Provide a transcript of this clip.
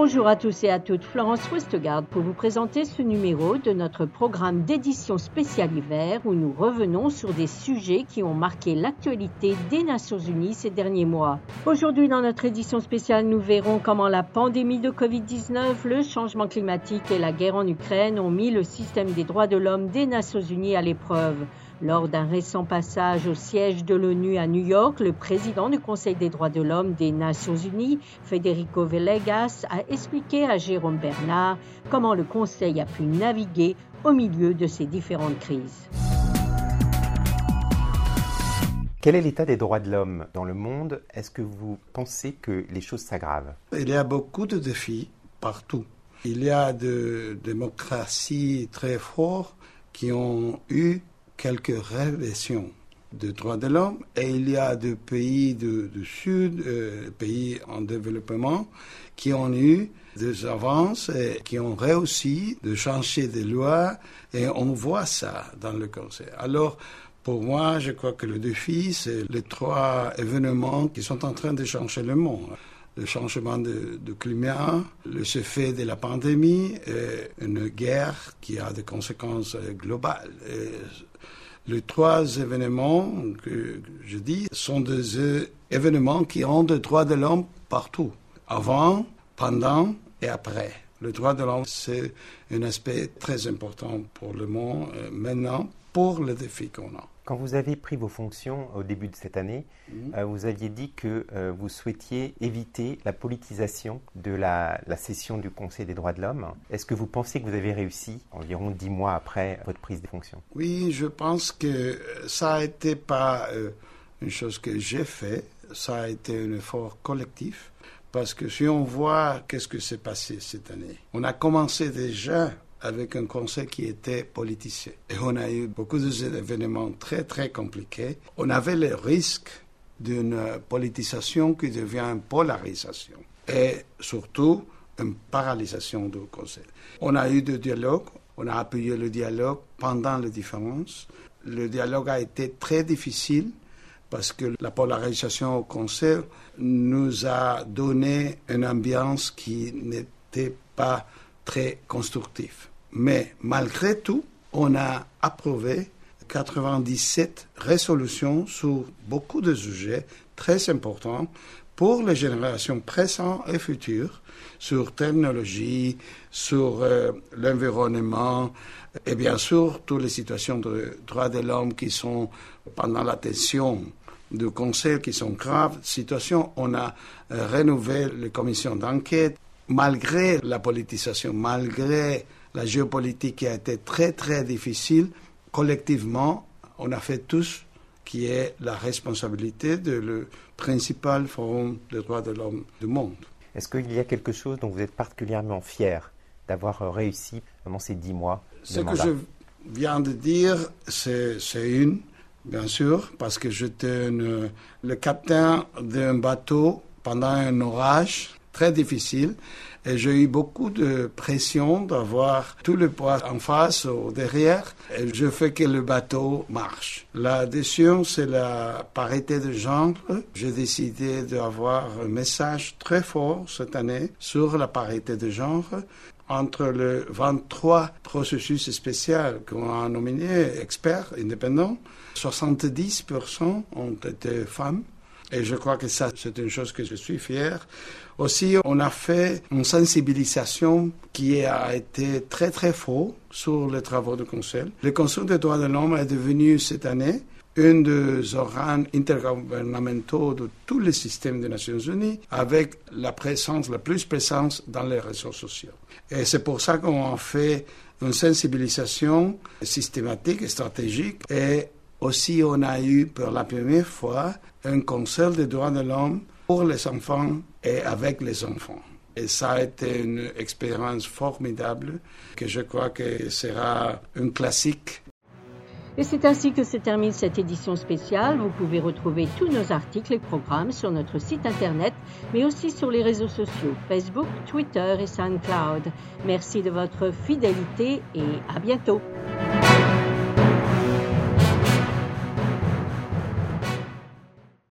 Bonjour à tous et à toutes, Florence Westgard pour vous présenter ce numéro de notre programme d'édition spéciale hiver où nous revenons sur des sujets qui ont marqué l'actualité des Nations Unies ces derniers mois. Aujourd'hui dans notre édition spéciale, nous verrons comment la pandémie de Covid-19, le changement climatique et la guerre en Ukraine ont mis le système des droits de l'homme des Nations Unies à l'épreuve. Lors d'un récent passage au siège de l'ONU à New York, le président du Conseil des droits de l'homme des Nations Unies, Federico Villegas, a expliqué à Jérôme Bernard comment le Conseil a pu naviguer au milieu de ces différentes crises. Quel est l'état des droits de l'homme dans le monde? Est-ce que vous pensez que les choses s'aggravent? Il y a beaucoup de défis partout. Il y a des démocraties très fortes qui ont eu quelques révélations de droits de l'homme et il y a des pays du, Sud, euh, pays en développement, qui ont eu des avances et qui ont réussi de changer des lois et on voit ça dans le Conseil. Alors, pour moi, je crois que le défi, c'est les trois événements qui sont en train de changer le monde le changement de, climat, le fait de la pandémie et une guerre qui a des conséquences globales. Les trois événements que je dis sont des événements qui ont des droits de l'homme partout, avant, pendant et après. Le droit de l'homme, c'est un aspect très important pour le monde euh, maintenant, pour le défi qu'on a. Quand vous avez pris vos fonctions au début de cette année, euh, vous aviez dit que euh, vous souhaitiez éviter la politisation de la, session du Conseil des droits de l'homme. Est-ce que vous pensez que vous avez réussi environ dix mois après votre prise de fonction? Oui, je pense que ça n'a été pas euh, une chose que j'ai fait, ça a été un effort collectif. Parce que si on voit qu'est-ce que s'est passé cette année, on a commencé déjà avec un conseil qui était politicien. Et on a eu beaucoup d'événements très, très compliqués. On avait le risque d'une politisation qui devient une polarisation. Et surtout, une paralysation du conseil. On a eu des dialogues, on a appuyé le dialogue pendant les différences. Le dialogue a été très difficile parce que la polarisation au conseil nous a donné une ambiance qui n'était pas très constructif. Mais malgré tout, on a approuvé 97 résolutions sur beaucoup de sujets très importants pour les générations présentes et futures, sur technologie, sur euh, l'environnement et bien sûr toutes les situations de droits de l'homme qui sont pendant la tension du Conseil qui sont graves. Situation, on a euh, rénové les commissions d'enquête malgré la politisation, malgré la géopolitique a été très très difficile, collectivement, on a fait tous qui est la responsabilité de le principal forum des droits de l'homme du monde. Est-ce qu'il y a quelque chose dont vous êtes particulièrement fier d'avoir réussi pendant ces dix mois Ce que je viens de dire, c'est une, bien sûr, parce que j'étais le capitaine d'un bateau pendant un orage très difficile. Et j'ai eu beaucoup de pression d'avoir tout le poids en face ou derrière. Et je fais que le bateau marche. La décision, c'est la parité de genre. J'ai décidé d'avoir un message très fort cette année sur la parité de genre entre le 23 processus spécial qu'on a nominé experts indépendants, 70% ont été femmes et je crois que ça, c'est une chose que je suis fier. Aussi, on a fait une sensibilisation qui a été très, très fort sur les travaux du Conseil. Le Conseil des droits de l'homme est devenu cette année un des organes intergouvernementaux de tous les systèmes des Nations Unies, avec la présence, la plus présence dans les réseaux sociaux. Et c'est pour ça qu'on a fait une sensibilisation systématique et stratégique et aussi, on a eu pour la première fois un conseil des droits de l'homme pour les enfants et avec les enfants. Et ça a été une expérience formidable que je crois que sera un classique. Et c'est ainsi que se termine cette édition spéciale. Vous pouvez retrouver tous nos articles et programmes sur notre site internet, mais aussi sur les réseaux sociaux Facebook, Twitter et SoundCloud. Merci de votre fidélité et à bientôt.